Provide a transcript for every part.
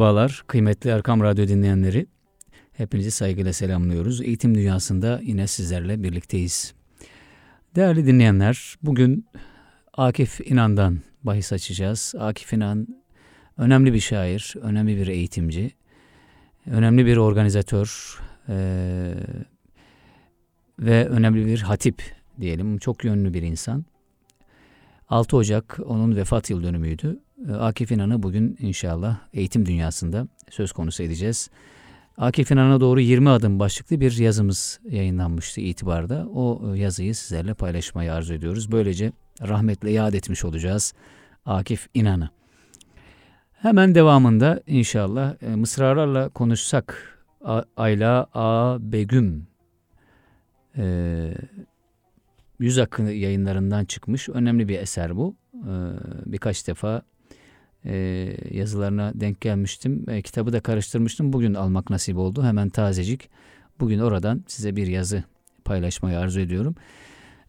Merhabalar kıymetli Erkam Radyo dinleyenleri. Hepinizi saygıyla selamlıyoruz. Eğitim dünyasında yine sizlerle birlikteyiz. Değerli dinleyenler, bugün Akif İnan'dan bahis açacağız. Akif İnan önemli bir şair, önemli bir eğitimci, önemli bir organizatör ee, ve önemli bir hatip diyelim. Çok yönlü bir insan. 6 Ocak onun vefat yıl dönümüydü. Ee, Akif İnan'ı bugün inşallah eğitim dünyasında söz konusu edeceğiz. Akif İnan'a doğru 20 adım başlıklı bir yazımız yayınlanmıştı itibarda. O e, yazıyı sizlerle paylaşmayı arzu ediyoruz. Böylece rahmetle yad etmiş olacağız Akif İnan'ı. Hemen devamında inşallah e, mısralarla konuşsak Ayla A. Begüm e, Yüz Akı yayınlarından çıkmış önemli bir eser bu. E, birkaç defa e, yazılarına denk gelmiştim. E, kitabı da karıştırmıştım. Bugün almak nasip oldu. Hemen tazecik. Bugün oradan size bir yazı paylaşmayı arzu ediyorum.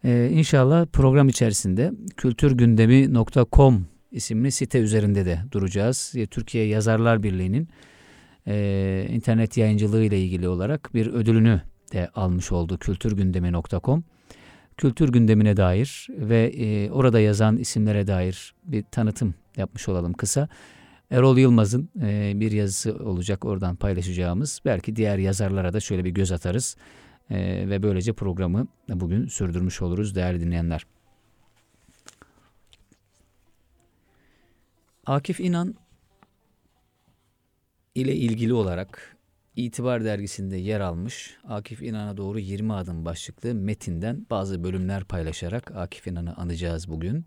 E, inşallah program içerisinde kültürgündemi.com isimli site üzerinde de duracağız. Türkiye Yazarlar Birliği'nin e, internet yayıncılığı ile ilgili olarak bir ödülünü de almış oldu kültürgündemi.com kültür gündemine dair ve e, orada yazan isimlere dair bir tanıtım yapmış olalım kısa. Erol Yılmaz'ın e, bir yazısı olacak oradan paylaşacağımız. Belki diğer yazarlara da şöyle bir göz atarız e, ve böylece programı bugün sürdürmüş oluruz değerli dinleyenler. Akif İnan ile ilgili olarak İtibar dergisinde yer almış Akif İnan'a doğru 20 adım başlıklı metinden bazı bölümler paylaşarak Akif İnan'ı anacağız bugün.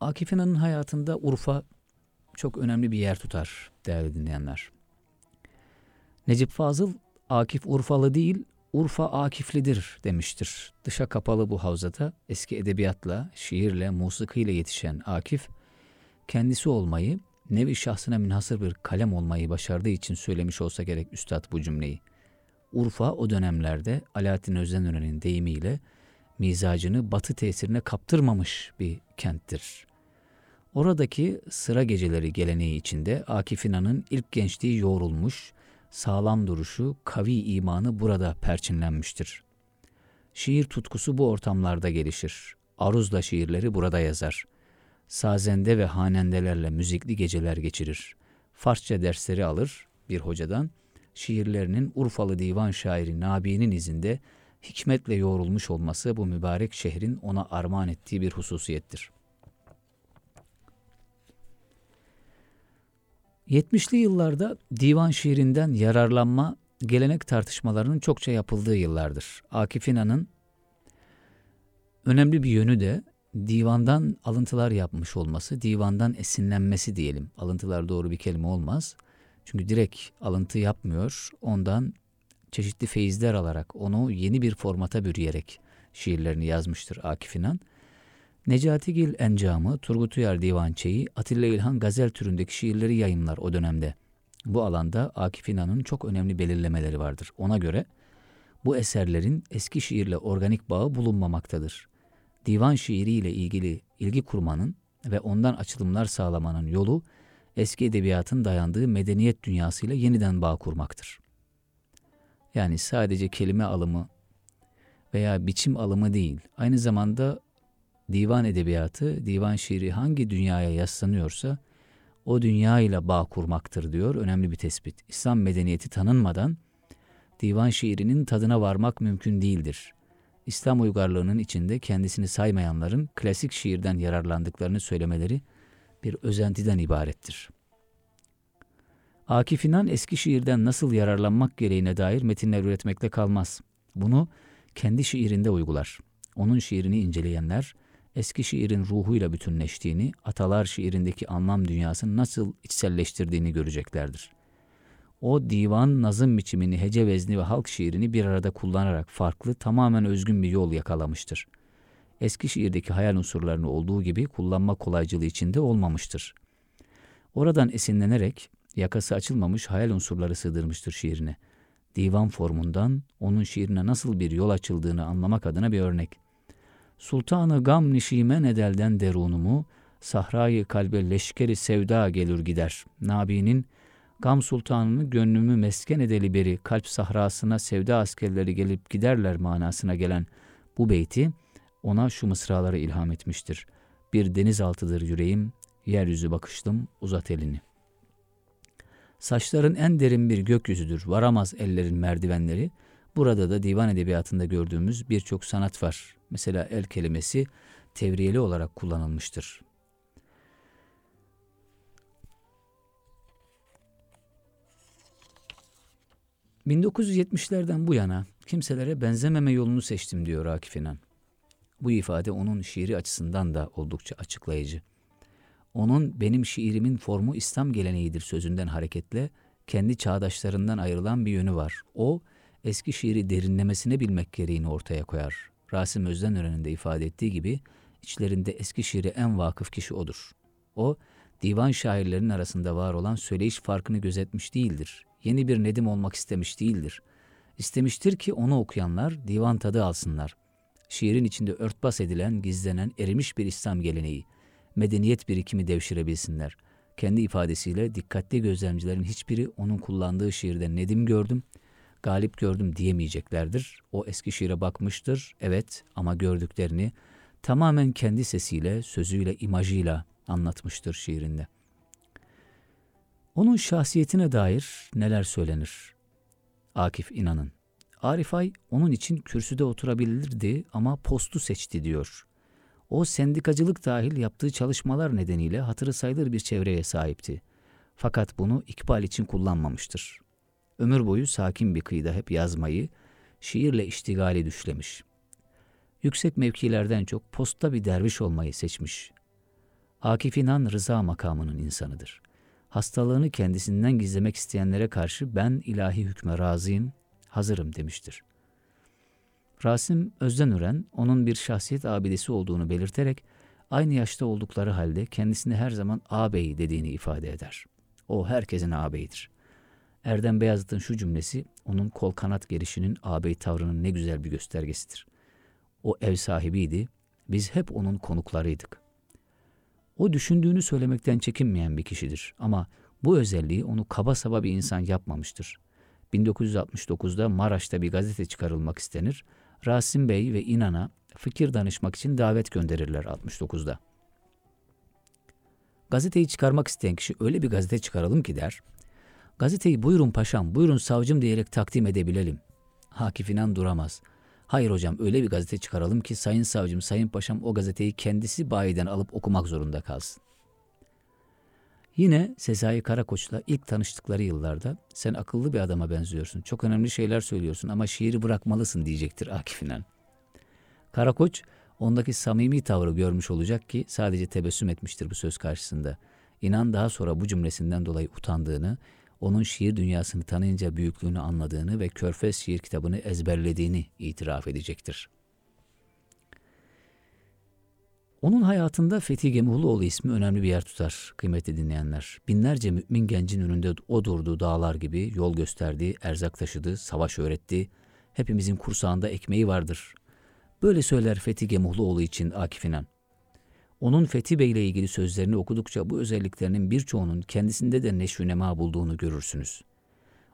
Akif İnan'ın hayatında Urfa çok önemli bir yer tutar değerli dinleyenler. Necip Fazıl Akif Urfalı değil Urfa Akiflidir demiştir. Dışa kapalı bu havzada eski edebiyatla, şiirle, musikiyle yetişen Akif kendisi olmayı nevi şahsına münhasır bir kalem olmayı başardığı için söylemiş olsa gerek üstad bu cümleyi. Urfa o dönemlerde Alaaddin Özdemir'in deyimiyle mizacını batı tesirine kaptırmamış bir kenttir. Oradaki sıra geceleri geleneği içinde Akif İnan'ın ilk gençliği yoğrulmuş, sağlam duruşu, kavi imanı burada perçinlenmiştir. Şiir tutkusu bu ortamlarda gelişir. Aruzla şiirleri burada yazar sazende ve hanendelerle müzikli geceler geçirir. Farsça dersleri alır bir hocadan. Şiirlerinin Urfalı divan şairi Nabi'nin izinde hikmetle yoğrulmuş olması bu mübarek şehrin ona armağan ettiği bir hususiyettir. 70'li yıllarda divan şiirinden yararlanma gelenek tartışmalarının çokça yapıldığı yıllardır. Akif İnan'ın önemli bir yönü de divandan alıntılar yapmış olması, divandan esinlenmesi diyelim. Alıntılar doğru bir kelime olmaz. Çünkü direkt alıntı yapmıyor. Ondan çeşitli feyizler alarak, onu yeni bir formata bürüyerek şiirlerini yazmıştır Akif İnan. Necati Gil Encamı, Turgut Uyar Divançe'yi, Atilla İlhan Gazel türündeki şiirleri yayınlar o dönemde. Bu alanda Akif İnan'ın çok önemli belirlemeleri vardır. Ona göre bu eserlerin eski şiirle organik bağı bulunmamaktadır divan şiiriyle ilgili ilgi kurmanın ve ondan açılımlar sağlamanın yolu eski edebiyatın dayandığı medeniyet dünyasıyla yeniden bağ kurmaktır. Yani sadece kelime alımı veya biçim alımı değil, aynı zamanda divan edebiyatı, divan şiiri hangi dünyaya yaslanıyorsa o dünya ile bağ kurmaktır diyor önemli bir tespit. İslam medeniyeti tanınmadan divan şiirinin tadına varmak mümkün değildir İslam uygarlığının içinde kendisini saymayanların klasik şiirden yararlandıklarını söylemeleri bir özentiden ibarettir. Akif İnan eski şiirden nasıl yararlanmak gereğine dair metinler üretmekle kalmaz. Bunu kendi şiirinde uygular. Onun şiirini inceleyenler, eski şiirin ruhuyla bütünleştiğini, atalar şiirindeki anlam dünyasını nasıl içselleştirdiğini göreceklerdir. O divan nazım biçimini, hece vezni ve halk şiirini bir arada kullanarak farklı, tamamen özgün bir yol yakalamıştır. Eski şiirdeki hayal unsurlarını olduğu gibi kullanma kolaycılığı içinde olmamıştır. Oradan esinlenerek yakası açılmamış hayal unsurları sığdırmıştır şiirine. Divan formundan onun şiirine nasıl bir yol açıldığını anlamak adına bir örnek. Sultanı gam nişime nedelden derunumu, sahrayı kalbe leşkeri sevda gelir gider. Nabi'nin Gam sultanını gönlümü mesken edeli beri kalp sahrasına sevda askerleri gelip giderler manasına gelen bu beyti ona şu mısraları ilham etmiştir. Bir denizaltıdır yüreğim, yeryüzü bakıştım uzat elini. Saçların en derin bir gökyüzüdür, varamaz ellerin merdivenleri. Burada da divan edebiyatında gördüğümüz birçok sanat var. Mesela el kelimesi tevriyeli olarak kullanılmıştır. 1970'lerden bu yana kimselere benzememe yolunu seçtim diyor Akif İnan. Bu ifade onun şiiri açısından da oldukça açıklayıcı. Onun benim şiirimin formu İslam geleneğidir sözünden hareketle kendi çağdaşlarından ayrılan bir yönü var. O eski şiiri derinlemesine bilmek gereğini ortaya koyar. Rasim Özdenören'in de ifade ettiği gibi içlerinde eski şiiri en vakıf kişi odur. O divan şairlerinin arasında var olan söyleyiş farkını gözetmiş değildir yeni bir Nedim olmak istemiş değildir. İstemiştir ki onu okuyanlar divan tadı alsınlar. Şiirin içinde örtbas edilen, gizlenen, erimiş bir İslam geleneği, medeniyet birikimi devşirebilsinler. Kendi ifadesiyle dikkatli gözlemcilerin hiçbiri onun kullandığı şiirde Nedim gördüm, galip gördüm diyemeyeceklerdir. O eski şiire bakmıştır, evet ama gördüklerini tamamen kendi sesiyle, sözüyle, imajıyla anlatmıştır şiirinde.'' Onun şahsiyetine dair neler söylenir? Akif İnan'ın. Arif Ay onun için kürsüde oturabilirdi ama postu seçti diyor. O sendikacılık dahil yaptığı çalışmalar nedeniyle hatırı sayılır bir çevreye sahipti. Fakat bunu ikbal için kullanmamıştır. Ömür boyu sakin bir kıyıda hep yazmayı, şiirle iştigali düşlemiş. Yüksek mevkilerden çok posta bir derviş olmayı seçmiş. Akif İnan rıza makamının insanıdır hastalığını kendisinden gizlemek isteyenlere karşı ben ilahi hükme razıyım, hazırım demiştir. Rasim Özdenüren onun bir şahsiyet abidesi olduğunu belirterek aynı yaşta oldukları halde kendisine her zaman ağabey dediğini ifade eder. O herkesin ağabeyidir. Erdem Beyazıt'ın şu cümlesi onun kol kanat gelişinin ağabey tavrının ne güzel bir göstergesidir. O ev sahibiydi, biz hep onun konuklarıydık. O düşündüğünü söylemekten çekinmeyen bir kişidir ama bu özelliği onu kaba saba bir insan yapmamıştır. 1969'da Maraş'ta bir gazete çıkarılmak istenir. Rasim Bey ve İnan'a fikir danışmak için davet gönderirler 69'da. Gazeteyi çıkarmak isteyen kişi öyle bir gazete çıkaralım ki der. Gazeteyi buyurun paşam, buyurun savcım diyerek takdim edebilelim. Hakif İnan duramaz. Hayır hocam öyle bir gazete çıkaralım ki sayın savcım, sayın paşam o gazeteyi kendisi bayiden alıp okumak zorunda kalsın. Yine Sezai Karakoç'la ilk tanıştıkları yıllarda sen akıllı bir adama benziyorsun, çok önemli şeyler söylüyorsun ama şiiri bırakmalısın diyecektir Akif İnan. Karakoç ondaki samimi tavrı görmüş olacak ki sadece tebessüm etmiştir bu söz karşısında. İnan daha sonra bu cümlesinden dolayı utandığını onun şiir dünyasını tanıyınca büyüklüğünü anladığını ve Körfez şiir kitabını ezberlediğini itiraf edecektir. Onun hayatında Fethi Gemuhluoğlu ismi önemli bir yer tutar kıymetli dinleyenler. Binlerce mümin gencin önünde o durduğu dağlar gibi yol gösterdi, erzak taşıdı, savaş öğretti. Hepimizin kursağında ekmeği vardır. Böyle söyler Fethi Gemuhluoğlu için Akif İnan. Onun Fethi Bey ile ilgili sözlerini okudukça bu özelliklerinin birçoğunun kendisinde de neşvünema bulduğunu görürsünüz.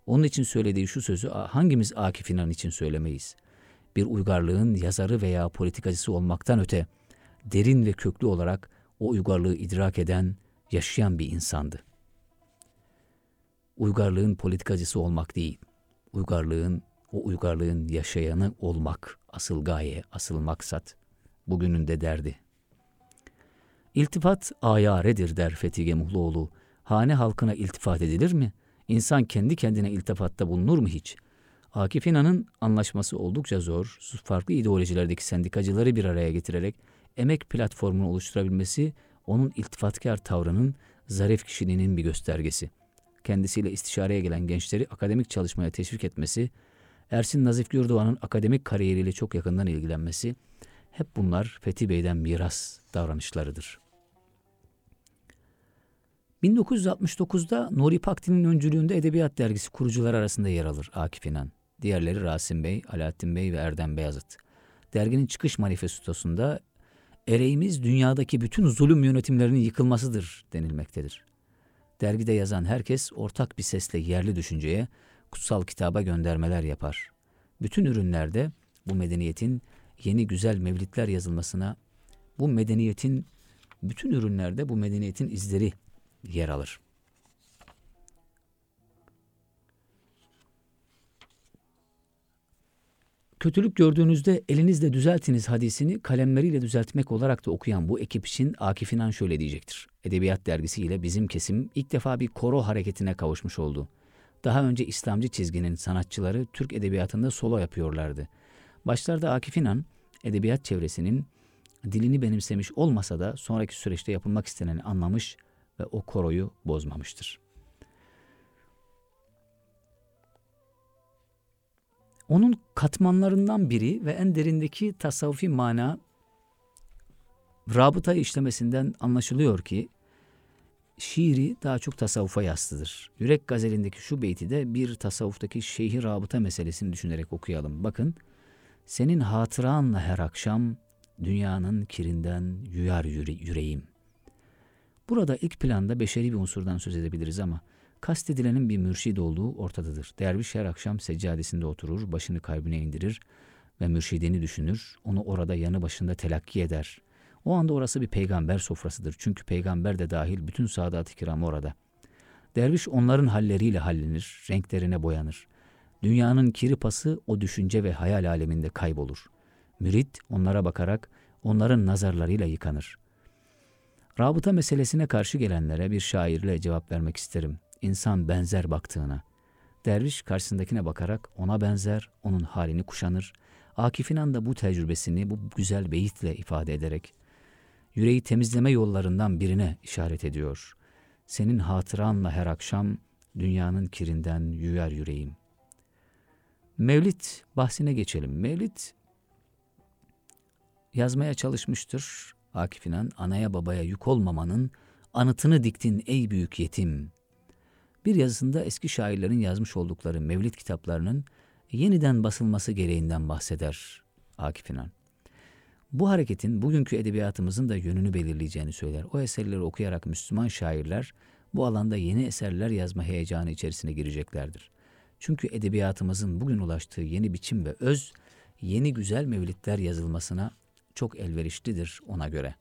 Onun için söylediği şu sözü hangimiz Akif İnan için söylemeyiz? Bir uygarlığın yazarı veya politikacısı olmaktan öte derin ve köklü olarak o uygarlığı idrak eden, yaşayan bir insandı. Uygarlığın politikacısı olmak değil, uygarlığın o uygarlığın yaşayanı olmak, asıl gaye, asıl maksat, bugünün de derdi. İltifat ayaredir der Fethi Gemuhluoğlu. Hane halkına iltifat edilir mi? İnsan kendi kendine iltifatta bulunur mu hiç? Akif İnan'ın anlaşması oldukça zor, farklı ideolojilerdeki sendikacıları bir araya getirerek emek platformunu oluşturabilmesi onun iltifatkar tavrının zarif kişiliğinin bir göstergesi. Kendisiyle istişareye gelen gençleri akademik çalışmaya teşvik etmesi, Ersin Nazif Gürdoğan'ın akademik kariyeriyle çok yakından ilgilenmesi, hep bunlar Fethi Bey'den miras davranışlarıdır. 1969'da Nuri Pakti'nin öncülüğünde Edebiyat Dergisi kurucular arasında yer alır Akif İnan. Diğerleri Rasim Bey, Alaaddin Bey ve Erdem Beyazıt. Derginin çıkış manifestosunda ereğimiz dünyadaki bütün zulüm yönetimlerinin yıkılmasıdır denilmektedir. Dergide yazan herkes ortak bir sesle yerli düşünceye, kutsal kitaba göndermeler yapar. Bütün ürünlerde bu medeniyetin yeni güzel mevlitler yazılmasına, bu medeniyetin bütün ürünlerde bu medeniyetin izleri yer alır. Kötülük gördüğünüzde elinizle düzeltiniz hadisini kalemleriyle düzeltmek olarak da okuyan bu ekip için Akif İnan şöyle diyecektir. Edebiyat dergisi ile bizim kesim ilk defa bir koro hareketine kavuşmuş oldu. Daha önce İslamcı çizginin sanatçıları Türk edebiyatında solo yapıyorlardı. Başlarda Akif İnan, edebiyat çevresinin dilini benimsemiş olmasa da sonraki süreçte yapılmak isteneni anlamış ve o koroyu bozmamıştır. Onun katmanlarından biri ve en derindeki tasavvufi mana rabıta işlemesinden anlaşılıyor ki şiiri daha çok tasavvufa yaslıdır. Yürek gazelindeki şu beyti de bir tasavvuftaki şeyhi rabıta meselesini düşünerek okuyalım. Bakın, senin hatıranla her akşam dünyanın kirinden yüre yüreğim. Burada ilk planda beşeri bir unsurdan söz edebiliriz ama kastedilenin bir mürşid olduğu ortadadır. Derviş her akşam seccadesinde oturur, başını kalbine indirir ve mürşidini düşünür, onu orada yanı başında telakki eder. O anda orası bir peygamber sofrasıdır. Çünkü peygamber de dahil bütün saadat-ı kiram orada. Derviş onların halleriyle hallenir, renklerine boyanır. Dünyanın kiri pası o düşünce ve hayal aleminde kaybolur. Mürit onlara bakarak onların nazarlarıyla yıkanır. Rabıta meselesine karşı gelenlere bir şairle cevap vermek isterim. İnsan benzer baktığına. Derviş karşısındakine bakarak ona benzer, onun halini kuşanır. Akif İnan da bu tecrübesini bu güzel beyitle ifade ederek yüreği temizleme yollarından birine işaret ediyor. Senin hatıranla her akşam dünyanın kirinden yüyer yüreğim. Mevlid bahsine geçelim. Mevlid yazmaya çalışmıştır. Akif İnan, anaya babaya yük olmamanın anıtını diktin ey büyük yetim. Bir yazısında eski şairlerin yazmış oldukları mevlid kitaplarının yeniden basılması gereğinden bahseder Akif İnan. Bu hareketin bugünkü edebiyatımızın da yönünü belirleyeceğini söyler. O eserleri okuyarak Müslüman şairler bu alanda yeni eserler yazma heyecanı içerisine gireceklerdir. Çünkü edebiyatımızın bugün ulaştığı yeni biçim ve öz, yeni güzel mevlitler yazılmasına çok elverişlidir ona göre.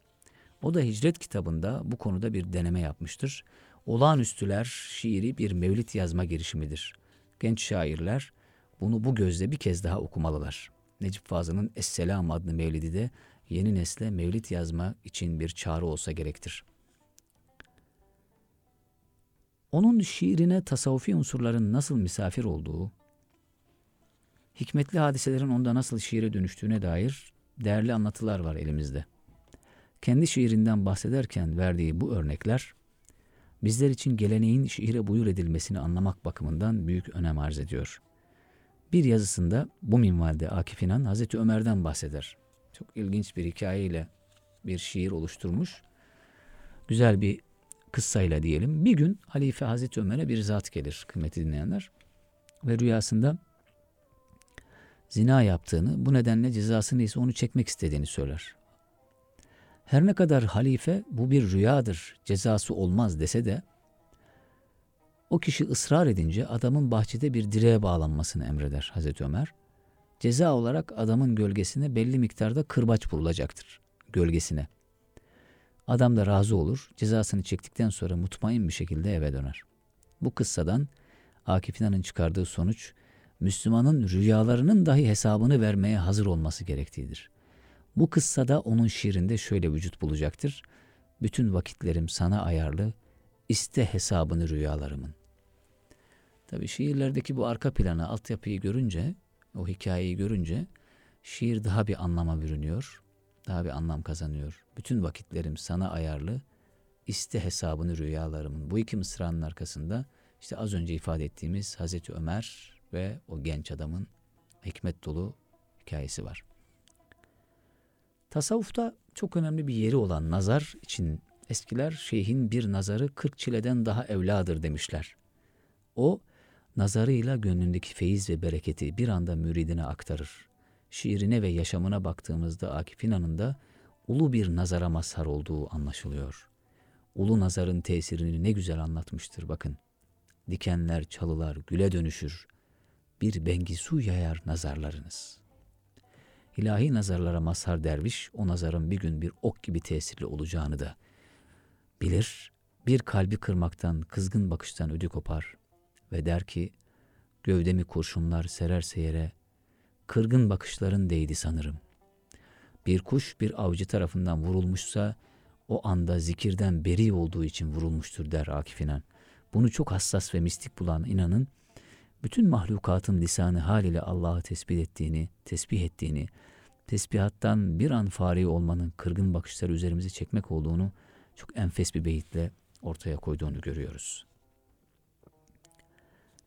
O da Hicret kitabında bu konuda bir deneme yapmıştır. Olağanüstüler şiiri bir mevlit yazma girişimidir. Genç şairler bunu bu gözle bir kez daha okumalılar. Necip Fazıl'ın Esselam adlı mevlidi de yeni nesle mevlit yazma için bir çağrı olsa gerektir. Onun şiirine tasavvufi unsurların nasıl misafir olduğu, hikmetli hadiselerin onda nasıl şiire dönüştüğüne dair değerli anlatılar var elimizde. Kendi şiirinden bahsederken verdiği bu örnekler, bizler için geleneğin şiire buyur edilmesini anlamak bakımından büyük önem arz ediyor. Bir yazısında bu minvalde Akif İnan Hazreti Ömer'den bahseder. Çok ilginç bir hikayeyle bir şiir oluşturmuş. Güzel bir kıssayla diyelim. Bir gün Halife Hazreti Ömer'e bir zat gelir kıymetli dinleyenler. Ve rüyasında zina yaptığını, bu nedenle cezası neyse onu çekmek istediğini söyler. Her ne kadar halife bu bir rüyadır, cezası olmaz dese de o kişi ısrar edince adamın bahçede bir direğe bağlanmasını emreder Hazreti Ömer. Ceza olarak adamın gölgesine belli miktarda kırbaç vurulacaktır. Gölgesine. Adam da razı olur. Cezasını çektikten sonra mutmain bir şekilde eve döner. Bu kıssadan Akif İnan'ın çıkardığı sonuç Müslümanın rüyalarının dahi hesabını vermeye hazır olması gerektiğidir. Bu kıssada onun şiirinde şöyle vücut bulacaktır. Bütün vakitlerim sana ayarlı, iste hesabını rüyalarımın. Tabi şiirlerdeki bu arka planı, altyapıyı görünce, o hikayeyi görünce şiir daha bir anlama bürünüyor, daha bir anlam kazanıyor. Bütün vakitlerim sana ayarlı, iste hesabını rüyalarımın. Bu iki mısranın arkasında işte az önce ifade ettiğimiz Hazreti Ömer ve o genç adamın hikmet dolu hikayesi var. Tasavvufta çok önemli bir yeri olan nazar için eskiler şeyhin bir nazarı kırk çileden daha evladır demişler. O nazarıyla gönlündeki feyiz ve bereketi bir anda müridine aktarır. Şiirine ve yaşamına baktığımızda Akif İnan'ın da ulu bir nazara mazhar olduğu anlaşılıyor. Ulu nazarın tesirini ne güzel anlatmıştır bakın. Dikenler, çalılar güle dönüşür. Bir bengisu yayar nazarlarınız. İlahi nazarlara mazhar derviş o nazarın bir gün bir ok gibi tesirli olacağını da bilir. Bir kalbi kırmaktan, kızgın bakıştan ödü kopar ve der ki gövdemi kurşunlar sererse yere kırgın bakışların değdi sanırım. Bir kuş bir avcı tarafından vurulmuşsa o anda zikirden beri olduğu için vurulmuştur der Akif İnan. Bunu çok hassas ve mistik bulan inanın bütün mahlukatın lisanı haliyle Allah'ı tesbih ettiğini, tesbih ettiğini, tesbihattan bir an fari olmanın kırgın bakışları üzerimizi çekmek olduğunu çok enfes bir beyitle ortaya koyduğunu görüyoruz.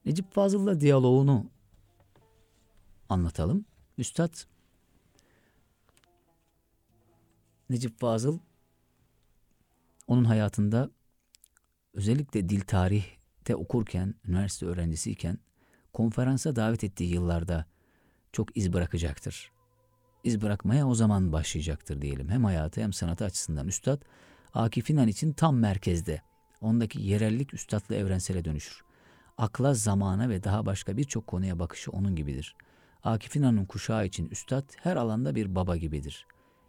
Necip Fazıl'la diyaloğunu anlatalım. Üstad Necip Fazıl onun hayatında özellikle dil tarihte okurken, üniversite öğrencisiyken konferansa davet ettiği yıllarda çok iz bırakacaktır. İz bırakmaya o zaman başlayacaktır diyelim. Hem hayatı hem sanatı açısından. Üstad Akif İnan için tam merkezde. Ondaki yerellik üstadla evrensele dönüşür. Akla, zamana ve daha başka birçok konuya bakışı onun gibidir. Akif İnan'ın kuşağı için üstad her alanda bir baba gibidir.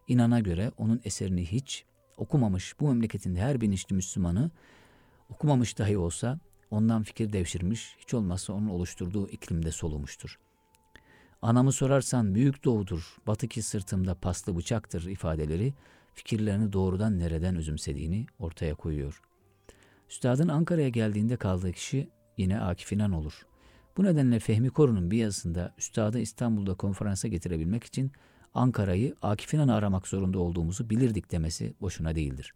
İnan'a göre onun eserini hiç okumamış bu memleketinde her bilinçli Müslümanı okumamış dahi olsa ondan fikir devşirmiş, hiç olmazsa onun oluşturduğu iklimde solumuştur. Anamı sorarsan büyük doğudur, batı ki sırtımda paslı bıçaktır ifadeleri fikirlerini doğrudan nereden özümsediğini ortaya koyuyor. Üstadın Ankara'ya geldiğinde kaldığı kişi yine Akif İnan olur. Bu nedenle Fehmi Korun'un bir yazısında Üstad'ı İstanbul'da konferansa getirebilmek için Ankara'yı Akif İnan'ı aramak zorunda olduğumuzu bilirdik demesi boşuna değildir.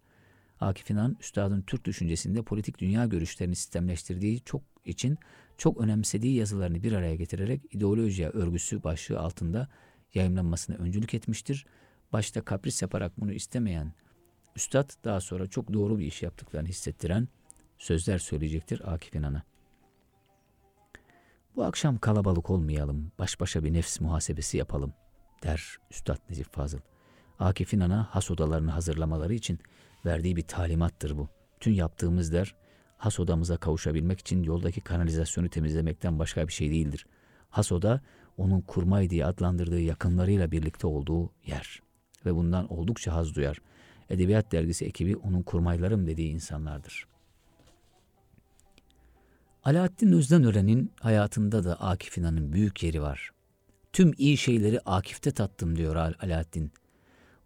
Akif İnan, Üstad'ın Türk düşüncesinde politik dünya görüşlerini sistemleştirdiği çok için çok önemsediği yazılarını bir araya getirerek ideolojiye örgüsü başlığı altında yayınlanmasına öncülük etmiştir. Başta kapris yaparak bunu istemeyen Üstad daha sonra çok doğru bir iş yaptıklarını hissettiren sözler söyleyecektir Akif İnan'a. Bu akşam kalabalık olmayalım, baş başa bir nefs muhasebesi yapalım der Üstad Necip Fazıl. Akif İnan'a has odalarını hazırlamaları için verdiği bir talimattır bu. Tüm yaptığımız der, has odamıza kavuşabilmek için yoldaki kanalizasyonu temizlemekten başka bir şey değildir. Has oda, onun kurmay diye adlandırdığı yakınlarıyla birlikte olduğu yer. Ve bundan oldukça haz duyar. Edebiyat dergisi ekibi onun kurmaylarım dediği insanlardır. Alaaddin Özdenören'in hayatında da Akif İnan'ın büyük yeri var. Tüm iyi şeyleri Akif'te tattım diyor Alaaddin.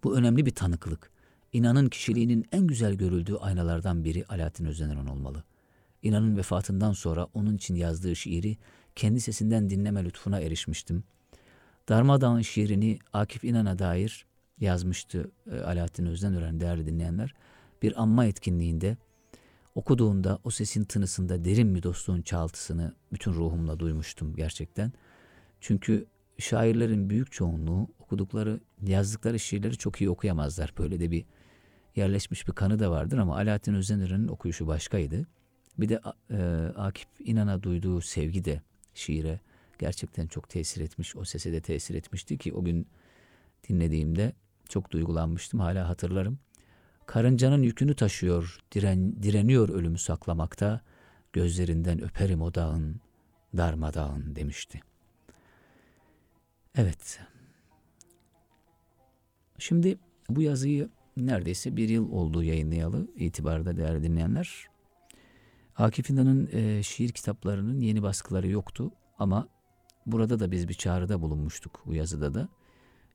Bu önemli bir tanıklık. İnan'ın kişiliğinin en güzel görüldüğü aynalardan biri Alaaddin Özdemir olmalı. İnan'ın vefatından sonra onun için yazdığı şiiri kendi sesinden dinleme lütfuna erişmiştim. Darmadağın şiirini Akif İnan'a dair yazmıştı e, Alaaddin Özdemir değerli dinleyenler. Bir anma etkinliğinde okuduğunda o sesin tınısında derin bir dostluğun çağıltısını bütün ruhumla duymuştum gerçekten. Çünkü şairlerin büyük çoğunluğu okudukları, yazdıkları şiirleri çok iyi okuyamazlar. Böyle de bir yerleşmiş bir kanı da vardır ama Alaaddin Özdeniren'in okuyuşu başkaydı. Bir de e, Akif İnan'a duyduğu sevgi de şiire gerçekten çok tesir etmiş. O sese de tesir etmişti ki o gün dinlediğimde çok duygulanmıştım. Hala hatırlarım. Karıncanın yükünü taşıyor, diren, direniyor ölümü saklamakta. Gözlerinden öperim o dağın, darmadağın demişti. Evet. Şimdi bu yazıyı neredeyse bir yıl olduğu yayınlayalı itibarda değerli dinleyenler. Akif İnan'ın e, şiir kitaplarının yeni baskıları yoktu ama burada da biz bir çağrıda bulunmuştuk bu yazıda da.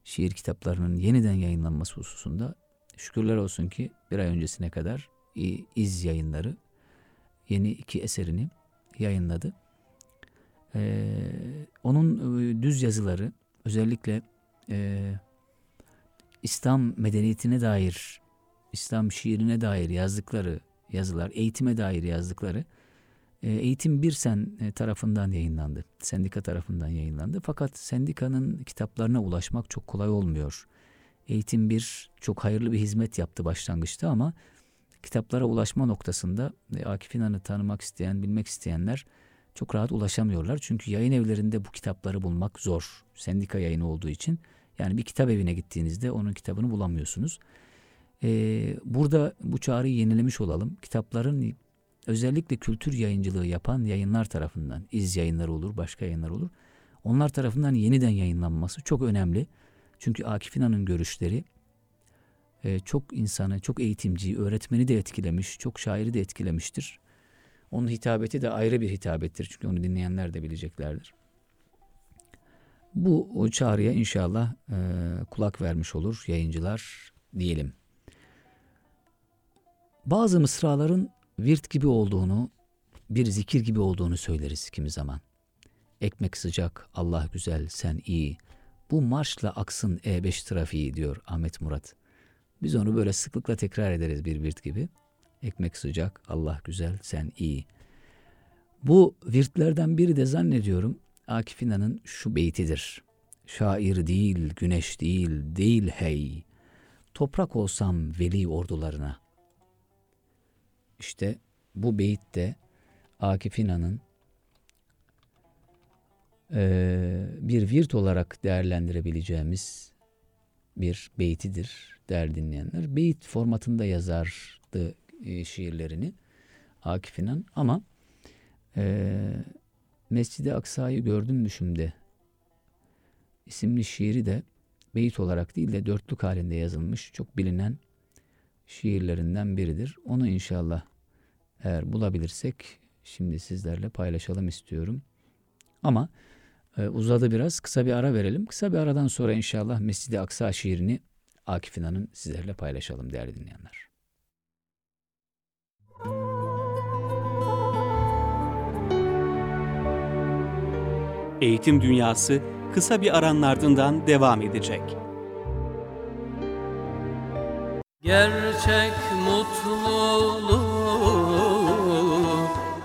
Şiir kitaplarının yeniden yayınlanması hususunda şükürler olsun ki bir ay öncesine kadar iz yayınları yeni iki eserini yayınladı. Ee, onun e, düz yazıları özellikle e, İslam medeniyetine dair, İslam şiirine dair yazdıkları yazılar, eğitime dair yazdıkları e, Eğitim Bir Sen e, tarafından yayınlandı. Sendika tarafından yayınlandı. Fakat sendikanın kitaplarına ulaşmak çok kolay olmuyor. Eğitim Bir çok hayırlı bir hizmet yaptı başlangıçta ama kitaplara ulaşma noktasında e, Akif İnan'ı tanımak isteyen, bilmek isteyenler çok rahat ulaşamıyorlar. Çünkü yayın evlerinde bu kitapları bulmak zor. Sendika yayını olduğu için. Yani bir kitap evine gittiğinizde onun kitabını bulamıyorsunuz. Ee, burada bu çağrıyı yenilemiş olalım. Kitapların özellikle kültür yayıncılığı yapan yayınlar tarafından, iz yayınları olur, başka yayınlar olur. Onlar tarafından yeniden yayınlanması çok önemli. Çünkü Akif İnan'ın görüşleri e, çok insanı, çok eğitimci, öğretmeni de etkilemiş, çok şairi de etkilemiştir. Onun hitabeti de ayrı bir hitabettir. Çünkü onu dinleyenler de bileceklerdir. Bu çağrıya inşallah e, kulak vermiş olur yayıncılar diyelim. Bazı mısraların virt gibi olduğunu, bir zikir gibi olduğunu söyleriz kimi zaman. Ekmek sıcak, Allah güzel, sen iyi. Bu marşla aksın E5 trafiği diyor Ahmet Murat. Biz onu böyle sıklıkla tekrar ederiz bir virt gibi. Ekmek sıcak, Allah güzel, sen iyi. Bu virtlerden biri de zannediyorum Akif İnan'ın şu beytidir. Şair değil, güneş değil, değil hey. Toprak olsam veli ordularına. İşte bu beyit de Akif İnan'ın e, bir virt olarak değerlendirebileceğimiz bir beytidir değerli dinleyenler. Beyit formatında yazardı e, şiirlerini Akif İnan ama e, Mescid-i Aksa'yı gördüm düşümde isimli şiiri de beyit olarak değil de dörtlük halinde yazılmış çok bilinen şiirlerinden biridir. Onu inşallah eğer bulabilirsek şimdi sizlerle paylaşalım istiyorum. Ama e, uzadı biraz. Kısa bir ara verelim. Kısa bir aradan sonra inşallah Mescid-i Aksa şiirini Akif İnan'ın sizlerle paylaşalım değerli dinleyenler. Eğitim Dünyası kısa bir aranın ardından devam edecek. Gerçek mutluluğu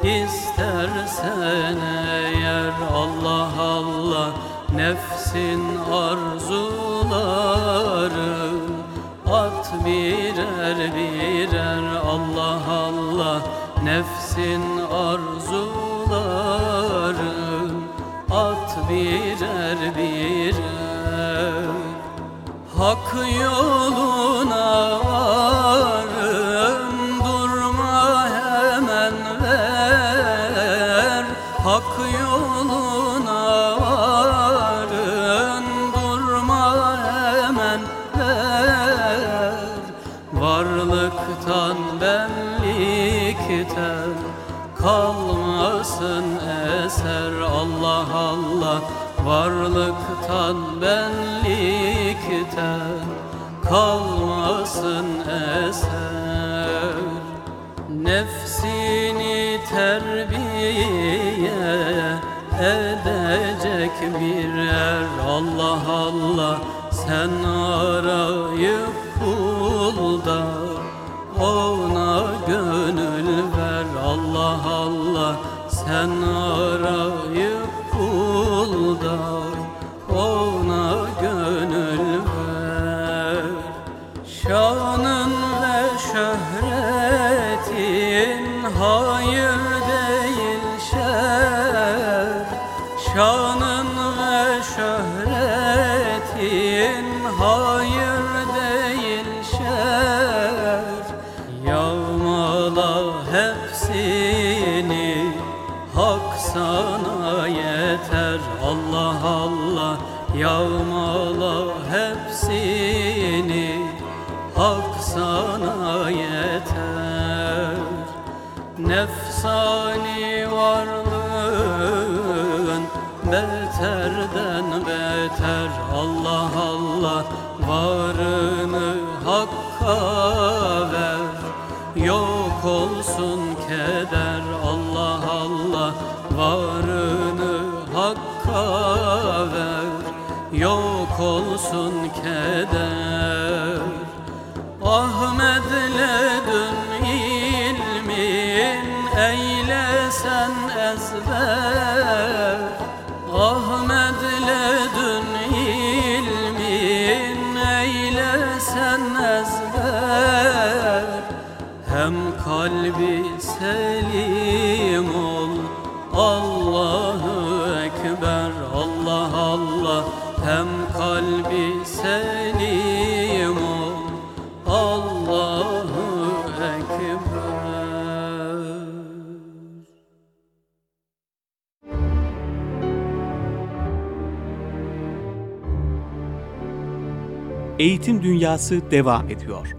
istersen eğer Allah Allah nefsin arzuları at birer birer Allah Allah nefsin arzuları birer birer. Hak yoluna Varlıktan benlikten kalmasın eser. Nefsini terbiye edecek bir er Allah Allah sen arayıp bul da ona gönül ver. Allah Allah sen arayıp Yok olsun keder. Ahmet Eğitim Dünyası devam ediyor.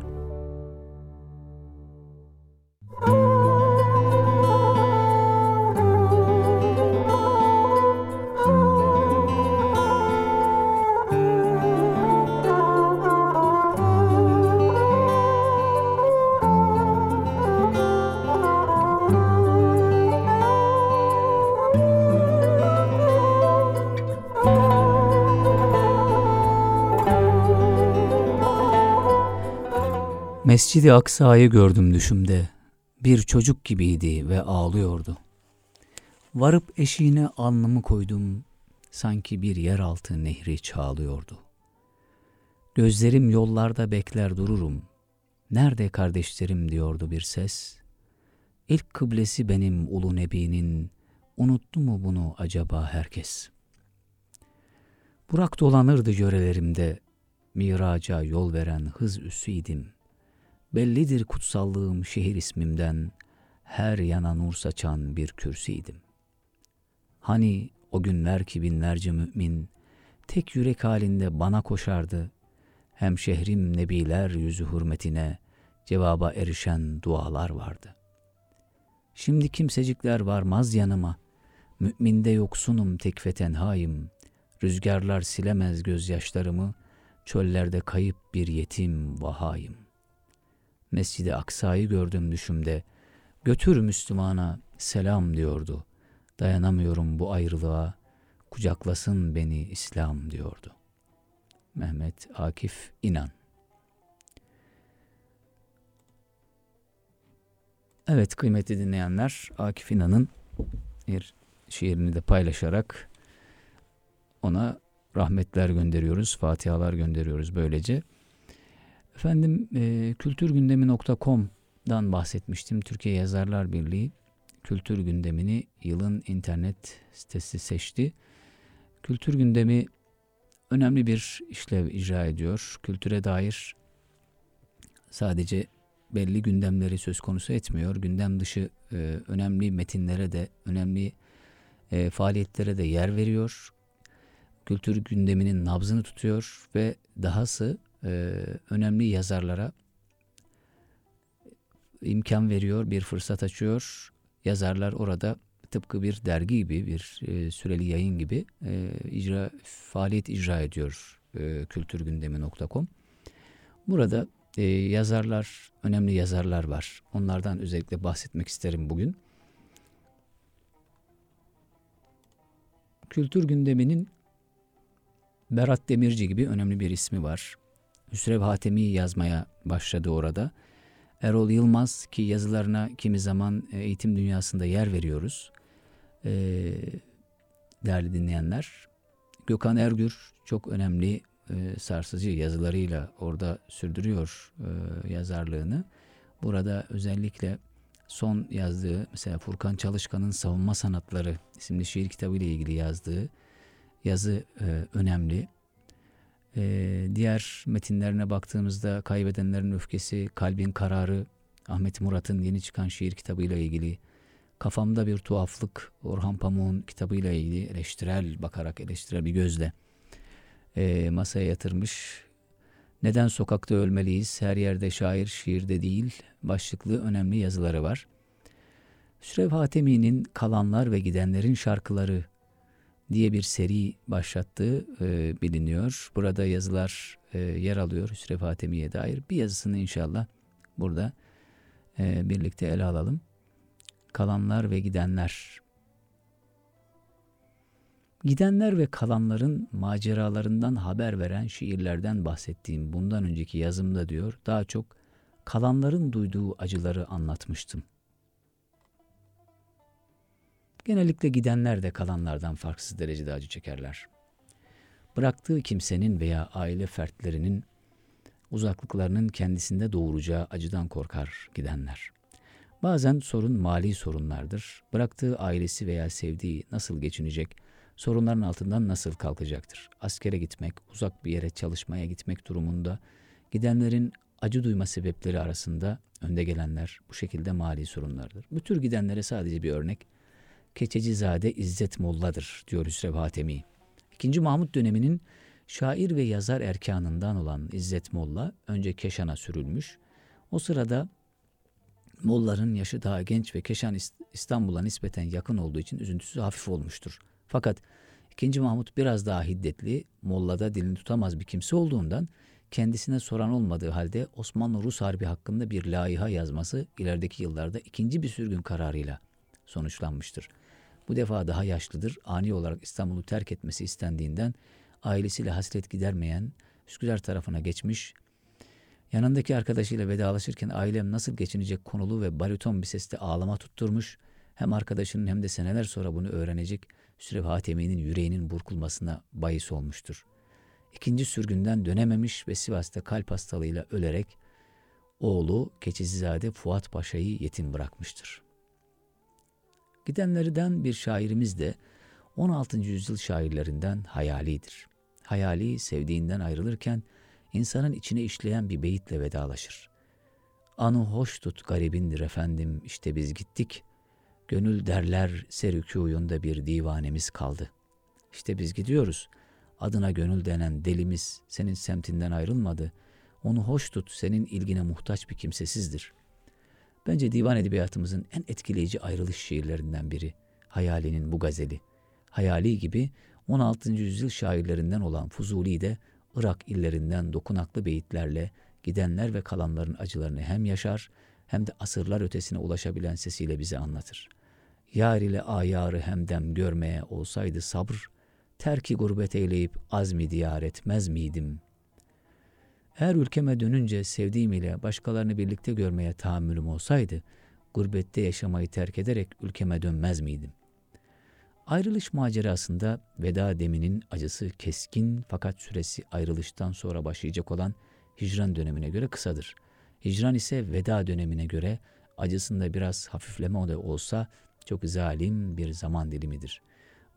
Mescidi Aksa'yı gördüm düşümde. Bir çocuk gibiydi ve ağlıyordu. Varıp eşiğine alnımı koydum. Sanki bir yeraltı nehri çağlıyordu. Gözlerim yollarda bekler dururum. Nerede kardeşlerim diyordu bir ses. İlk kıblesi benim ulu nebinin. Unuttu mu bunu acaba herkes? Burak dolanırdı yörelerimde. Miraca yol veren hız üssüydim.'' Bellidir kutsallığım şehir ismimden, her yana nur saçan bir kürsüydim. Hani o günler ki binlerce mümin, tek yürek halinde bana koşardı, hem şehrim nebiler yüzü hürmetine cevaba erişen dualar vardı. Şimdi kimsecikler varmaz yanıma, müminde yoksunum tek ve tenhayım, rüzgarlar silemez gözyaşlarımı, çöllerde kayıp bir yetim vahayım.'' Mescid-i Aksa'yı gördüm düşümde. Götür Müslümana selam diyordu. Dayanamıyorum bu ayrılığa. Kucaklasın beni İslam diyordu. Mehmet Akif İnan Evet kıymetli dinleyenler Akif İnan'ın bir şiirini de paylaşarak ona rahmetler gönderiyoruz, fatihalar gönderiyoruz böylece. Efendim e, kültürgündemi.com'dan bahsetmiştim. Türkiye Yazarlar Birliği kültür gündemini yılın internet sitesi seçti. Kültür gündemi önemli bir işlev icra ediyor. Kültüre dair sadece belli gündemleri söz konusu etmiyor. Gündem dışı e, önemli metinlere de, önemli e, faaliyetlere de yer veriyor. Kültür gündeminin nabzını tutuyor ve dahası e, önemli yazarlara imkan veriyor, bir fırsat açıyor. Yazarlar orada tıpkı bir dergi gibi, bir e, süreli yayın gibi e, icra faaliyet icra ediyor e, kültürgündemi.com. Burada e, yazarlar, önemli yazarlar var. Onlardan özellikle bahsetmek isterim bugün. Kültür gündeminin Berat Demirci gibi önemli bir ismi var. Hüsrev Hatemi yazmaya başladı orada. Erol Yılmaz ki yazılarına kimi zaman e, eğitim dünyasında yer veriyoruz. E, değerli dinleyenler. Gökhan Ergür çok önemli e, sarsıcı yazılarıyla orada sürdürüyor e, yazarlığını. Burada özellikle son yazdığı mesela Furkan Çalışkan'ın Savunma Sanatları isimli şiir kitabı ile ilgili yazdığı yazı e, önemli. Ee, diğer metinlerine baktığımızda Kaybedenlerin Öfkesi, Kalbin Kararı, Ahmet Murat'ın yeni çıkan şiir kitabıyla ilgili, Kafamda Bir Tuhaflık, Orhan Pamuk'un kitabıyla ilgili eleştirel bakarak eleştirel bir gözle e, masaya yatırmış. Neden sokakta ölmeliyiz, her yerde şair şiirde değil başlıklı önemli yazıları var. Sürev Hatemi'nin Kalanlar ve Gidenlerin Şarkıları diye bir seri başlattığı e, biliniyor. Burada yazılar e, yer alıyor Hüsrev Hatemi'ye dair. Bir yazısını inşallah burada e, birlikte ele alalım. Kalanlar ve gidenler. Gidenler ve kalanların maceralarından haber veren şiirlerden bahsettiğim bundan önceki yazımda diyor daha çok kalanların duyduğu acıları anlatmıştım. Genellikle gidenler de kalanlardan farksız derecede acı çekerler. Bıraktığı kimsenin veya aile fertlerinin uzaklıklarının kendisinde doğuracağı acıdan korkar gidenler. Bazen sorun mali sorunlardır. Bıraktığı ailesi veya sevdiği nasıl geçinecek, sorunların altından nasıl kalkacaktır? Askere gitmek, uzak bir yere çalışmaya gitmek durumunda gidenlerin acı duyma sebepleri arasında önde gelenler bu şekilde mali sorunlardır. Bu tür gidenlere sadece bir örnek Keçecizade İzzet Molla'dır diyor Hüsrev Hatemi. İkinci Mahmut döneminin şair ve yazar erkanından olan İzzet Molla önce Keşan'a sürülmüş. O sırada Molla'nın yaşı daha genç ve Keşan İstanbul'a nispeten yakın olduğu için üzüntüsü hafif olmuştur. Fakat ikinci Mahmut biraz daha hiddetli, Molla'da dilini tutamaz bir kimse olduğundan kendisine soran olmadığı halde Osmanlı-Rus Harbi hakkında bir laiha yazması ilerideki yıllarda ikinci bir sürgün kararıyla sonuçlanmıştır. Bu defa daha yaşlıdır. Ani olarak İstanbul'u terk etmesi istendiğinden ailesiyle hasret gidermeyen Üsküdar tarafına geçmiş. Yanındaki arkadaşıyla vedalaşırken ailem nasıl geçinecek konulu ve bariton bir sesle ağlama tutturmuş. Hem arkadaşının hem de seneler sonra bunu öğrenecek Sürev Hatemi'nin yüreğinin burkulmasına bahis olmuştur. İkinci sürgünden dönememiş ve Sivas'ta kalp hastalığıyla ölerek oğlu Keçizizade Fuat Paşa'yı yetim bırakmıştır.'' Gidenlerden bir şairimiz de 16. yüzyıl şairlerinden Hayali'dir. Hayali sevdiğinden ayrılırken insanın içine işleyen bir beyitle vedalaşır. Anı hoş tut garibindir efendim işte biz gittik. Gönül derler serükûyunda bir divanemiz kaldı. İşte biz gidiyoruz. Adına gönül denen delimiz senin semtinden ayrılmadı. Onu hoş tut senin ilgine muhtaç bir kimsesizdir. Bence divan edebiyatımızın en etkileyici ayrılış şiirlerinden biri. Hayali'nin bu gazeli. Hayali gibi 16. yüzyıl şairlerinden olan Fuzuli de Irak illerinden dokunaklı beyitlerle gidenler ve kalanların acılarını hem yaşar hem de asırlar ötesine ulaşabilen sesiyle bize anlatır. Yar ile ayarı hemdem görmeye olsaydı sabır, terki gurbet eyleyip azmi diyar etmez miydim? Eğer ülkeme dönünce sevdiğim ile başkalarını birlikte görmeye tahammülüm olsaydı, gurbette yaşamayı terk ederek ülkeme dönmez miydim? Ayrılış macerasında veda deminin acısı keskin fakat süresi ayrılıştan sonra başlayacak olan hicran dönemine göre kısadır. Hicran ise veda dönemine göre acısında biraz hafifleme de olsa çok zalim bir zaman dilimidir.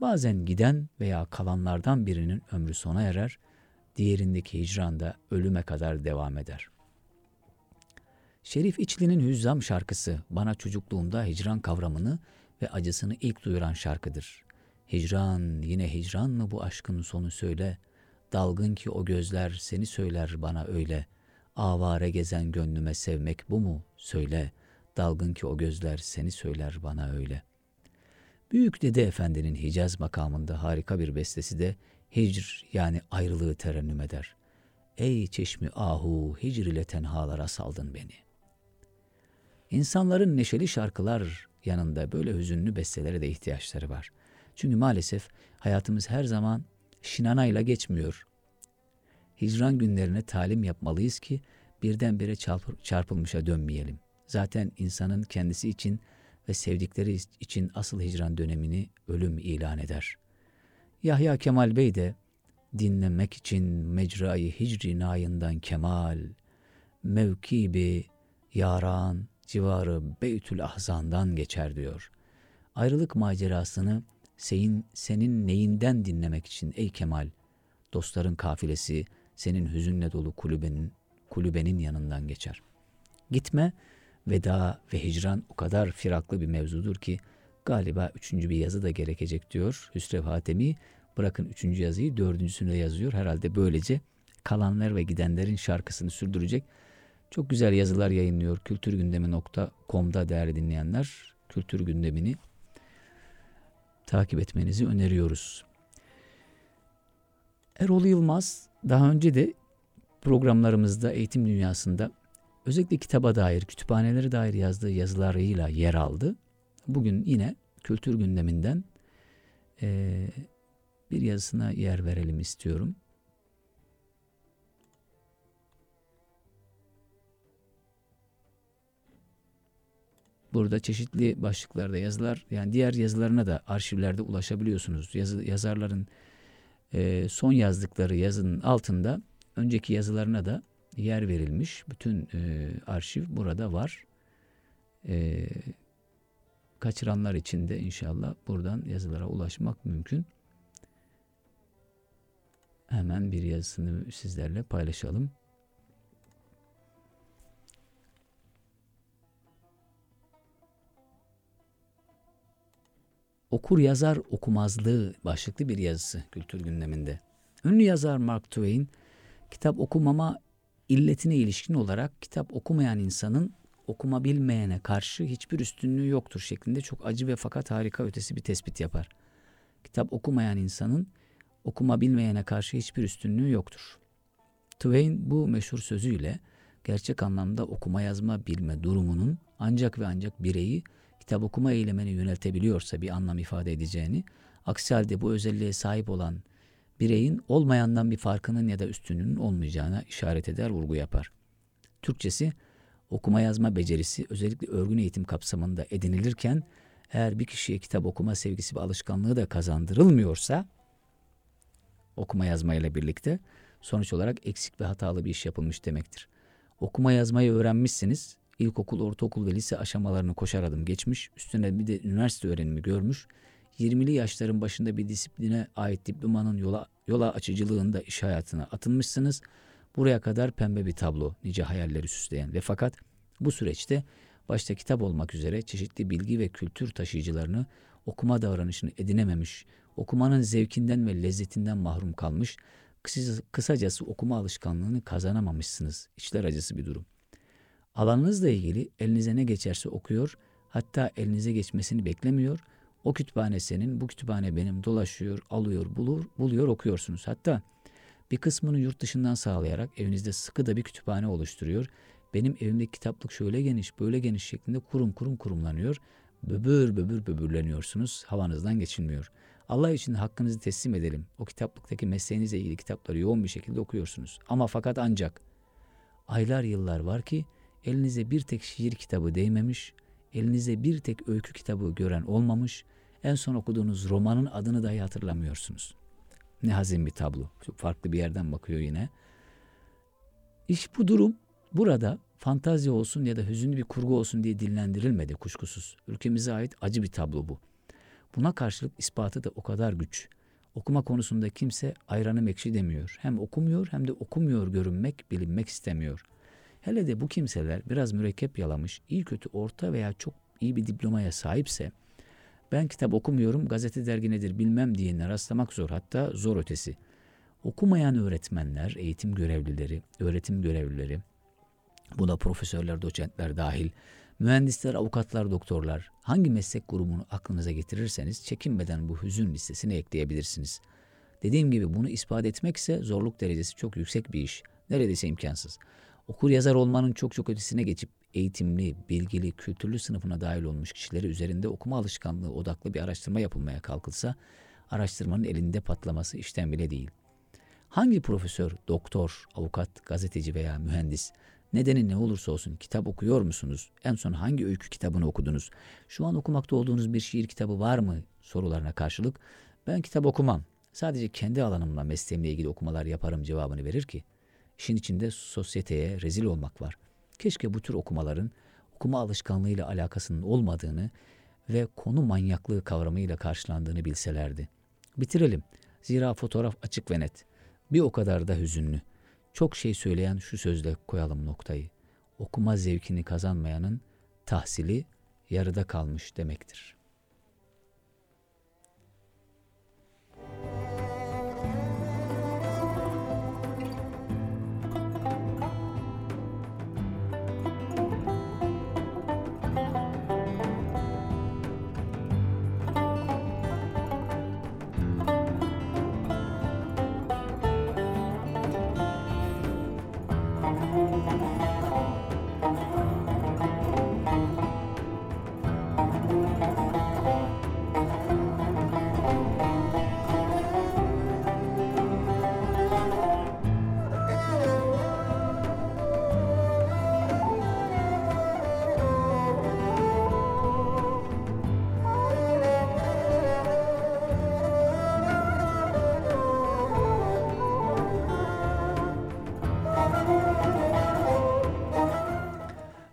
Bazen giden veya kalanlardan birinin ömrü sona erer, diğerindeki hicranda ölüme kadar devam eder. Şerif İçli'nin Hüzzam şarkısı bana çocukluğumda hicran kavramını ve acısını ilk duyuran şarkıdır. Hicran, yine hicran mı bu aşkın sonu söyle, dalgın ki o gözler seni söyler bana öyle, avare gezen gönlüme sevmek bu mu söyle, dalgın ki o gözler seni söyler bana öyle. Büyük Dede Efendi'nin Hicaz makamında harika bir bestesi de hicr yani ayrılığı terennüm eder. Ey çeşmi ahu hicr ile tenhalara saldın beni. İnsanların neşeli şarkılar yanında böyle hüzünlü bestelere de ihtiyaçları var. Çünkü maalesef hayatımız her zaman şinanayla geçmiyor. Hicran günlerine talim yapmalıyız ki birdenbire çarpılmışa dönmeyelim. Zaten insanın kendisi için ve sevdikleri için asıl hicran dönemini ölüm ilan eder. Yahya Kemal Bey de dinlemek için mecrayı hicri nayından kemal, mevkibi yaran civarı Beytül Ahzan'dan geçer diyor. Ayrılık macerasını senin, senin neyinden dinlemek için ey Kemal, dostların kafilesi senin hüzünle dolu kulübenin, kulübenin yanından geçer. Gitme, veda ve hicran o kadar firaklı bir mevzudur ki Galiba üçüncü bir yazı da gerekecek diyor Hüsrev Hatemi. Bırakın üçüncü yazıyı dördüncüsünü yazıyor. Herhalde böylece kalanlar ve gidenlerin şarkısını sürdürecek. Çok güzel yazılar yayınlıyor kültürgündemi.com'da değerli dinleyenler. Kültür gündemini takip etmenizi öneriyoruz. Erol Yılmaz daha önce de programlarımızda eğitim dünyasında özellikle kitaba dair, kütüphanelere dair yazdığı yazılarıyla yer aldı. Bugün yine kültür gündeminden e, bir yazısına yer verelim istiyorum. Burada çeşitli başlıklarda yazılar, yani diğer yazılarına da arşivlerde ulaşabiliyorsunuz. Yazı, yazarların e, son yazdıkları yazının altında önceki yazılarına da yer verilmiş. Bütün e, arşiv burada var. E, kaçıranlar için de inşallah buradan yazılara ulaşmak mümkün. Hemen bir yazısını sizlerle paylaşalım. Okur yazar okumazlığı başlıklı bir yazısı kültür gündeminde. Ünlü yazar Mark Twain kitap okumama illetine ilişkin olarak kitap okumayan insanın okuma bilmeyene karşı hiçbir üstünlüğü yoktur şeklinde çok acı ve fakat harika ötesi bir tespit yapar. Kitap okumayan insanın okuma bilmeyene karşı hiçbir üstünlüğü yoktur. Twain bu meşhur sözüyle gerçek anlamda okuma yazma bilme durumunun ancak ve ancak bireyi kitap okuma eylemine yöneltebiliyorsa bir anlam ifade edeceğini, aksi halde bu özelliğe sahip olan bireyin olmayandan bir farkının ya da üstünlüğünün olmayacağına işaret eder, vurgu yapar. Türkçesi, okuma yazma becerisi özellikle örgün eğitim kapsamında edinilirken, eğer bir kişiye kitap okuma sevgisi ve alışkanlığı da kazandırılmıyorsa, okuma yazma ile birlikte sonuç olarak eksik ve hatalı bir iş yapılmış demektir. Okuma yazmayı öğrenmişsiniz, ilkokul, ortaokul ve lise aşamalarını koşar adım geçmiş, üstüne bir de üniversite öğrenimi görmüş, 20'li yaşların başında bir disipline ait diplomanın yola, yola açıcılığında iş hayatına atılmışsınız. Buraya kadar pembe bir tablo, nice hayalleri süsleyen ve fakat bu süreçte başta kitap olmak üzere çeşitli bilgi ve kültür taşıyıcılarını okuma davranışını edinememiş, okumanın zevkinden ve lezzetinden mahrum kalmış, kısacası okuma alışkanlığını kazanamamışsınız. İçler acısı bir durum. Alanınızla ilgili elinize ne geçerse okuyor, hatta elinize geçmesini beklemiyor. O kütüphane senin, bu kütüphane benim dolaşıyor, alıyor, bulur, buluyor, okuyorsunuz. Hatta bir kısmını yurt dışından sağlayarak evinizde sıkı da bir kütüphane oluşturuyor. Benim evimdeki kitaplık şöyle geniş, böyle geniş şeklinde kurum kurum kurumlanıyor. Böbür böbür böbürleniyorsunuz, havanızdan geçilmiyor. Allah için hakkınızı teslim edelim. O kitaplıktaki mesleğinizle ilgili kitapları yoğun bir şekilde okuyorsunuz. Ama fakat ancak aylar yıllar var ki elinize bir tek şiir kitabı değmemiş, elinize bir tek öykü kitabı gören olmamış, en son okuduğunuz romanın adını dahi hatırlamıyorsunuz. Ne hazin bir tablo. Çok farklı bir yerden bakıyor yine. İş bu durum burada fantazi olsun ya da hüzünlü bir kurgu olsun diye dillendirilmedi kuşkusuz. Ülkemize ait acı bir tablo bu. Buna karşılık ispatı da o kadar güç. Okuma konusunda kimse ayranı mekşi demiyor. Hem okumuyor hem de okumuyor görünmek, bilinmek istemiyor. Hele de bu kimseler biraz mürekkep yalamış, iyi kötü orta veya çok iyi bir diplomaya sahipse, ben kitap okumuyorum, gazete dergi nedir bilmem diyenler rastlamak zor, hatta zor ötesi. Okumayan öğretmenler, eğitim görevlileri, öğretim görevlileri, buna profesörler, doçentler dahil, mühendisler, avukatlar, doktorlar, hangi meslek grubunu aklınıza getirirseniz çekinmeden bu hüzün listesine ekleyebilirsiniz. Dediğim gibi bunu ispat etmekse zorluk derecesi çok yüksek bir iş, neredeyse imkansız. Okur yazar olmanın çok çok ötesine geçip eğitimli, bilgili, kültürlü sınıfına dahil olmuş kişileri üzerinde okuma alışkanlığı odaklı bir araştırma yapılmaya kalkılsa, araştırmanın elinde patlaması işten bile değil. Hangi profesör, doktor, avukat, gazeteci veya mühendis Nedeni ne olursa olsun kitap okuyor musunuz? En son hangi öykü kitabını okudunuz? Şu an okumakta olduğunuz bir şiir kitabı var mı? Sorularına karşılık ben kitap okumam. Sadece kendi alanımla mesleğimle ilgili okumalar yaparım cevabını verir ki işin içinde sosyeteye rezil olmak var. Keşke bu tür okumaların okuma alışkanlığıyla alakasının olmadığını ve konu manyaklığı kavramıyla karşılandığını bilselerdi. Bitirelim. Zira fotoğraf açık ve net. Bir o kadar da hüzünlü. Çok şey söyleyen şu sözle koyalım noktayı. Okuma zevkini kazanmayanın tahsili yarıda kalmış demektir.''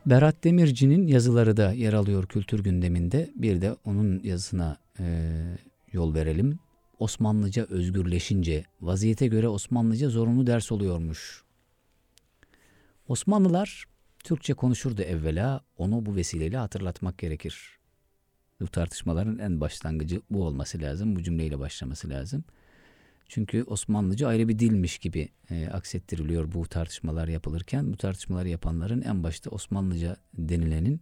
Berat Demirci'nin yazıları da yer alıyor kültür gündeminde. Bir de onun yazısına e, yol verelim. Osmanlıca özgürleşince vaziyete göre Osmanlıca zorunlu ders oluyormuş. Osmanlılar Türkçe konuşurdu evvela, onu bu vesileyle hatırlatmak gerekir. Bu tartışmaların en başlangıcı bu olması lazım, bu cümleyle başlaması lazım. Çünkü Osmanlıca ayrı bir dilmiş gibi e, aksettiriliyor bu tartışmalar yapılırken. Bu tartışmaları yapanların en başta Osmanlıca denilenin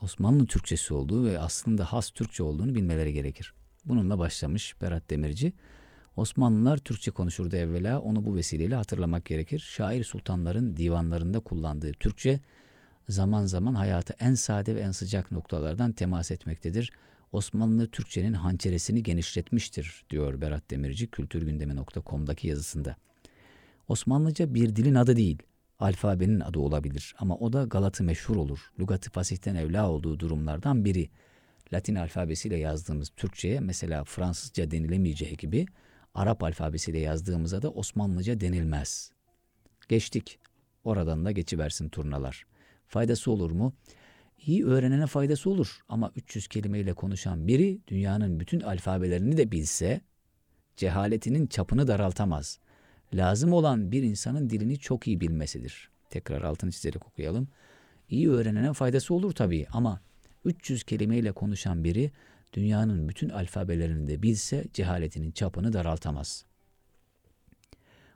Osmanlı Türkçesi olduğu ve aslında has Türkçe olduğunu bilmeleri gerekir. Bununla başlamış Berat Demirci. Osmanlılar Türkçe konuşurdu evvela, onu bu vesileyle hatırlamak gerekir. Şair sultanların divanlarında kullandığı Türkçe zaman zaman hayata en sade ve en sıcak noktalardan temas etmektedir. Osmanlı Türkçenin hançeresini genişletmiştir diyor Berat Demirci kültürgündemi.com'daki yazısında. Osmanlıca bir dilin adı değil, alfabenin adı olabilir ama o da Galatı meşhur olur. Lugatı fasihten evla olduğu durumlardan biri. Latin alfabesiyle yazdığımız Türkçe'ye mesela Fransızca denilemeyeceği gibi Arap alfabesiyle yazdığımıza da Osmanlıca denilmez. Geçtik. Oradan da geçiversin turnalar. Faydası olur mu? İyi öğrenene faydası olur ama 300 kelimeyle konuşan biri dünyanın bütün alfabelerini de bilse cehaletinin çapını daraltamaz. Lazım olan bir insanın dilini çok iyi bilmesidir. Tekrar altını çizerek okuyalım. İyi öğrenene faydası olur tabii ama 300 kelimeyle konuşan biri dünyanın bütün alfabelerini de bilse cehaletinin çapını daraltamaz.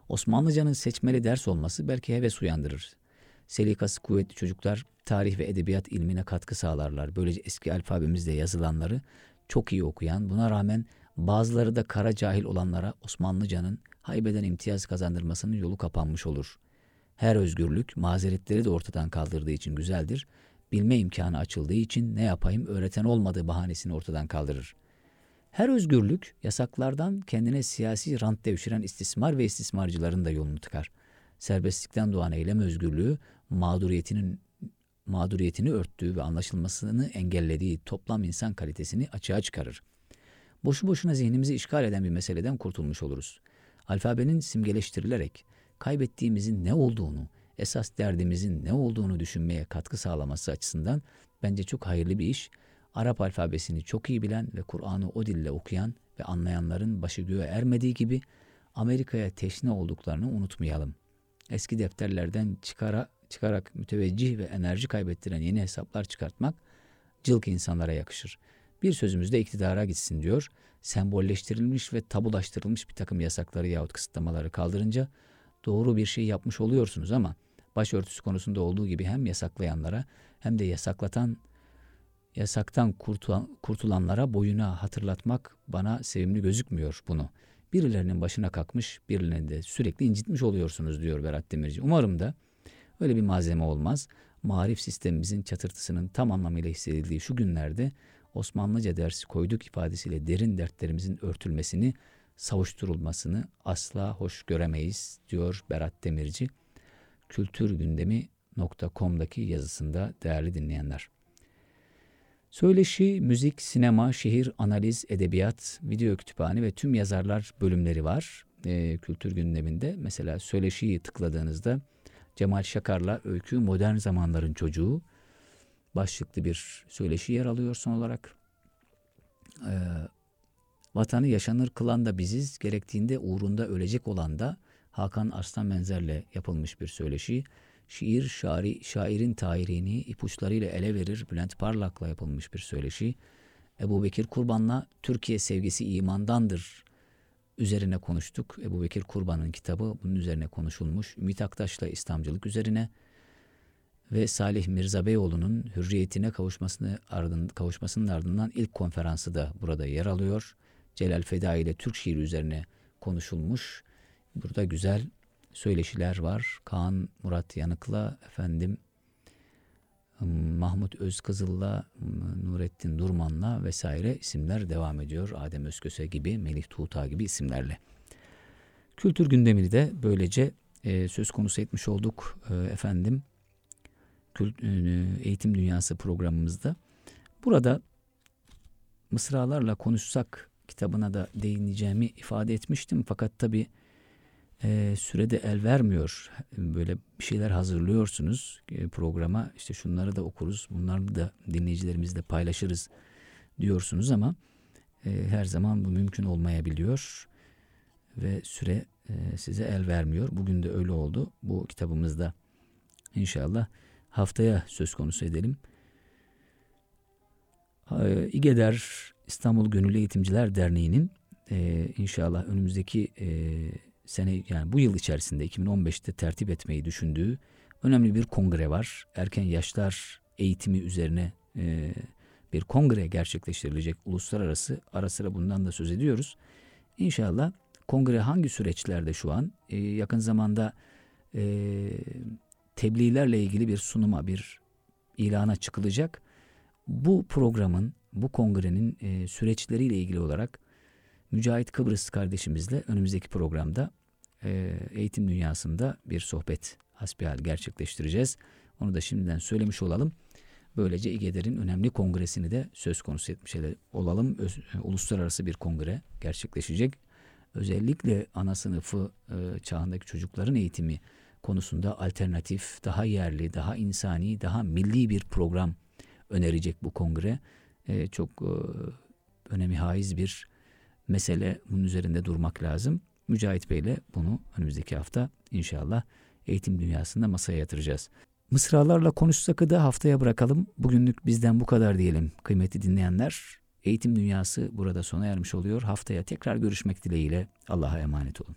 Osmanlıcanın seçmeli ders olması belki heves uyandırır. Selikası kuvvetli çocuklar tarih ve edebiyat ilmine katkı sağlarlar. Böylece eski alfabemizde yazılanları çok iyi okuyan, buna rağmen bazıları da kara cahil olanlara Osmanlıcanın haybeden imtiyaz kazandırmasının yolu kapanmış olur. Her özgürlük mazeretleri de ortadan kaldırdığı için güzeldir bilme imkanı açıldığı için ne yapayım öğreten olmadığı bahanesini ortadan kaldırır. Her özgürlük yasaklardan kendine siyasi rant devşiren istismar ve istismarcıların da yolunu tıkar. Serbestlikten doğan eylem özgürlüğü mağduriyetinin mağduriyetini örttüğü ve anlaşılmasını engellediği toplam insan kalitesini açığa çıkarır. Boşu boşuna zihnimizi işgal eden bir meseleden kurtulmuş oluruz. Alfabenin simgeleştirilerek kaybettiğimizin ne olduğunu, esas derdimizin ne olduğunu düşünmeye katkı sağlaması açısından bence çok hayırlı bir iş. Arap alfabesini çok iyi bilen ve Kur'an'ı o dille okuyan ve anlayanların başı göğe ermediği gibi Amerika'ya teşne olduklarını unutmayalım. Eski defterlerden çıkara, çıkarak müteveccih ve enerji kaybettiren yeni hesaplar çıkartmak cılk insanlara yakışır. Bir sözümüzde iktidara gitsin diyor. Sembolleştirilmiş ve tabulaştırılmış bir takım yasakları yahut kısıtlamaları kaldırınca doğru bir şey yapmış oluyorsunuz ama başörtüsü konusunda olduğu gibi hem yasaklayanlara hem de yasaklatan yasaktan kurtulan, kurtulanlara boyuna hatırlatmak bana sevimli gözükmüyor bunu. Birilerinin başına kalkmış, birilerini de sürekli incitmiş oluyorsunuz diyor Berat Demirci. Umarım da öyle bir malzeme olmaz. Marif sistemimizin çatırtısının tam anlamıyla hissedildiği şu günlerde Osmanlıca dersi koyduk ifadesiyle derin dertlerimizin örtülmesini, savuşturulmasını asla hoş göremeyiz diyor Berat Demirci kültürgündemi.com'daki yazısında değerli dinleyenler. Söyleşi, müzik, sinema, şehir, analiz, edebiyat, video kütüphane ve tüm yazarlar bölümleri var e, kültür gündeminde. Mesela söyleşiyi tıkladığınızda Cemal Şakar'la Öykü Modern Zamanların Çocuğu başlıklı bir söyleşi yer alıyor son olarak. E, vatanı yaşanır kılan da biziz, gerektiğinde uğrunda ölecek olan da Hakan Arslan Benzer'le yapılmış bir söyleşi. Şiir, şairi, şairin tarihini ipuçlarıyla ele verir Bülent Parlak'la yapılmış bir söyleşi. Ebu Bekir Kurban'la Türkiye sevgisi imandandır üzerine konuştuk. Ebu Bekir Kurban'ın kitabı bunun üzerine konuşulmuş. Ümit Aktaş'la İslamcılık üzerine ve Salih Mirza Beyoğlu'nun hürriyetine kavuşmasını ardın, kavuşmasının ardından ilk konferansı da burada yer alıyor. Celal Feda ile Türk şiiri üzerine konuşulmuş. Burada güzel söyleşiler var. Kaan Murat Yanık'la efendim Mahmut Özkızıl'la Nurettin Durman'la vesaire isimler devam ediyor. Adem Özköse gibi, Melih Tuğta gibi isimlerle. Kültür gündemini de böylece e, söz konusu etmiş olduk e, efendim. Kült, e, Eğitim Dünyası programımızda. Burada mısralarla konuşsak kitabına da değineceğimi ifade etmiştim. Fakat tabii e, sürede el vermiyor. Böyle bir şeyler hazırlıyorsunuz e, programa. İşte şunları da okuruz, bunları da dinleyicilerimizle paylaşırız diyorsunuz ama e, her zaman bu mümkün olmayabiliyor ve süre e, size el vermiyor. Bugün de öyle oldu. Bu kitabımızda inşallah haftaya söz konusu edelim. E, İGEDER İstanbul Gönüllü Eğitimciler Derneği'nin e, inşallah önümüzdeki e, sene yani bu yıl içerisinde 2015'te tertip etmeyi düşündüğü önemli bir kongre var. Erken yaşlar eğitimi üzerine e, bir kongre gerçekleştirilecek uluslararası ara sıra bundan da söz ediyoruz. İnşallah kongre hangi süreçlerde şu an e, yakın zamanda e, tebliğlerle ilgili bir sunuma bir ilana çıkılacak. Bu programın bu kongrenin e, süreçleriyle ilgili olarak Mücahit Kıbrıs kardeşimizle önümüzdeki programda e, eğitim dünyasında bir sohbet hasbihal gerçekleştireceğiz. Onu da şimdiden söylemiş olalım. Böylece İGEDER'in önemli kongresini de söz konusu etmiş olalım. Öz, e, uluslararası bir kongre gerçekleşecek. Özellikle ana sınıfı e, çağındaki çocukların eğitimi konusunda alternatif, daha yerli, daha insani, daha milli bir program önerecek bu kongre. E, çok e, önemi haiz bir mesele. Bunun üzerinde durmak lazım. Mücahit Bey ile bunu önümüzdeki hafta inşallah eğitim dünyasında masaya yatıracağız. Mısralarla konuşsak da haftaya bırakalım. Bugünlük bizden bu kadar diyelim kıymetli dinleyenler. Eğitim dünyası burada sona ermiş oluyor. Haftaya tekrar görüşmek dileğiyle Allah'a emanet olun.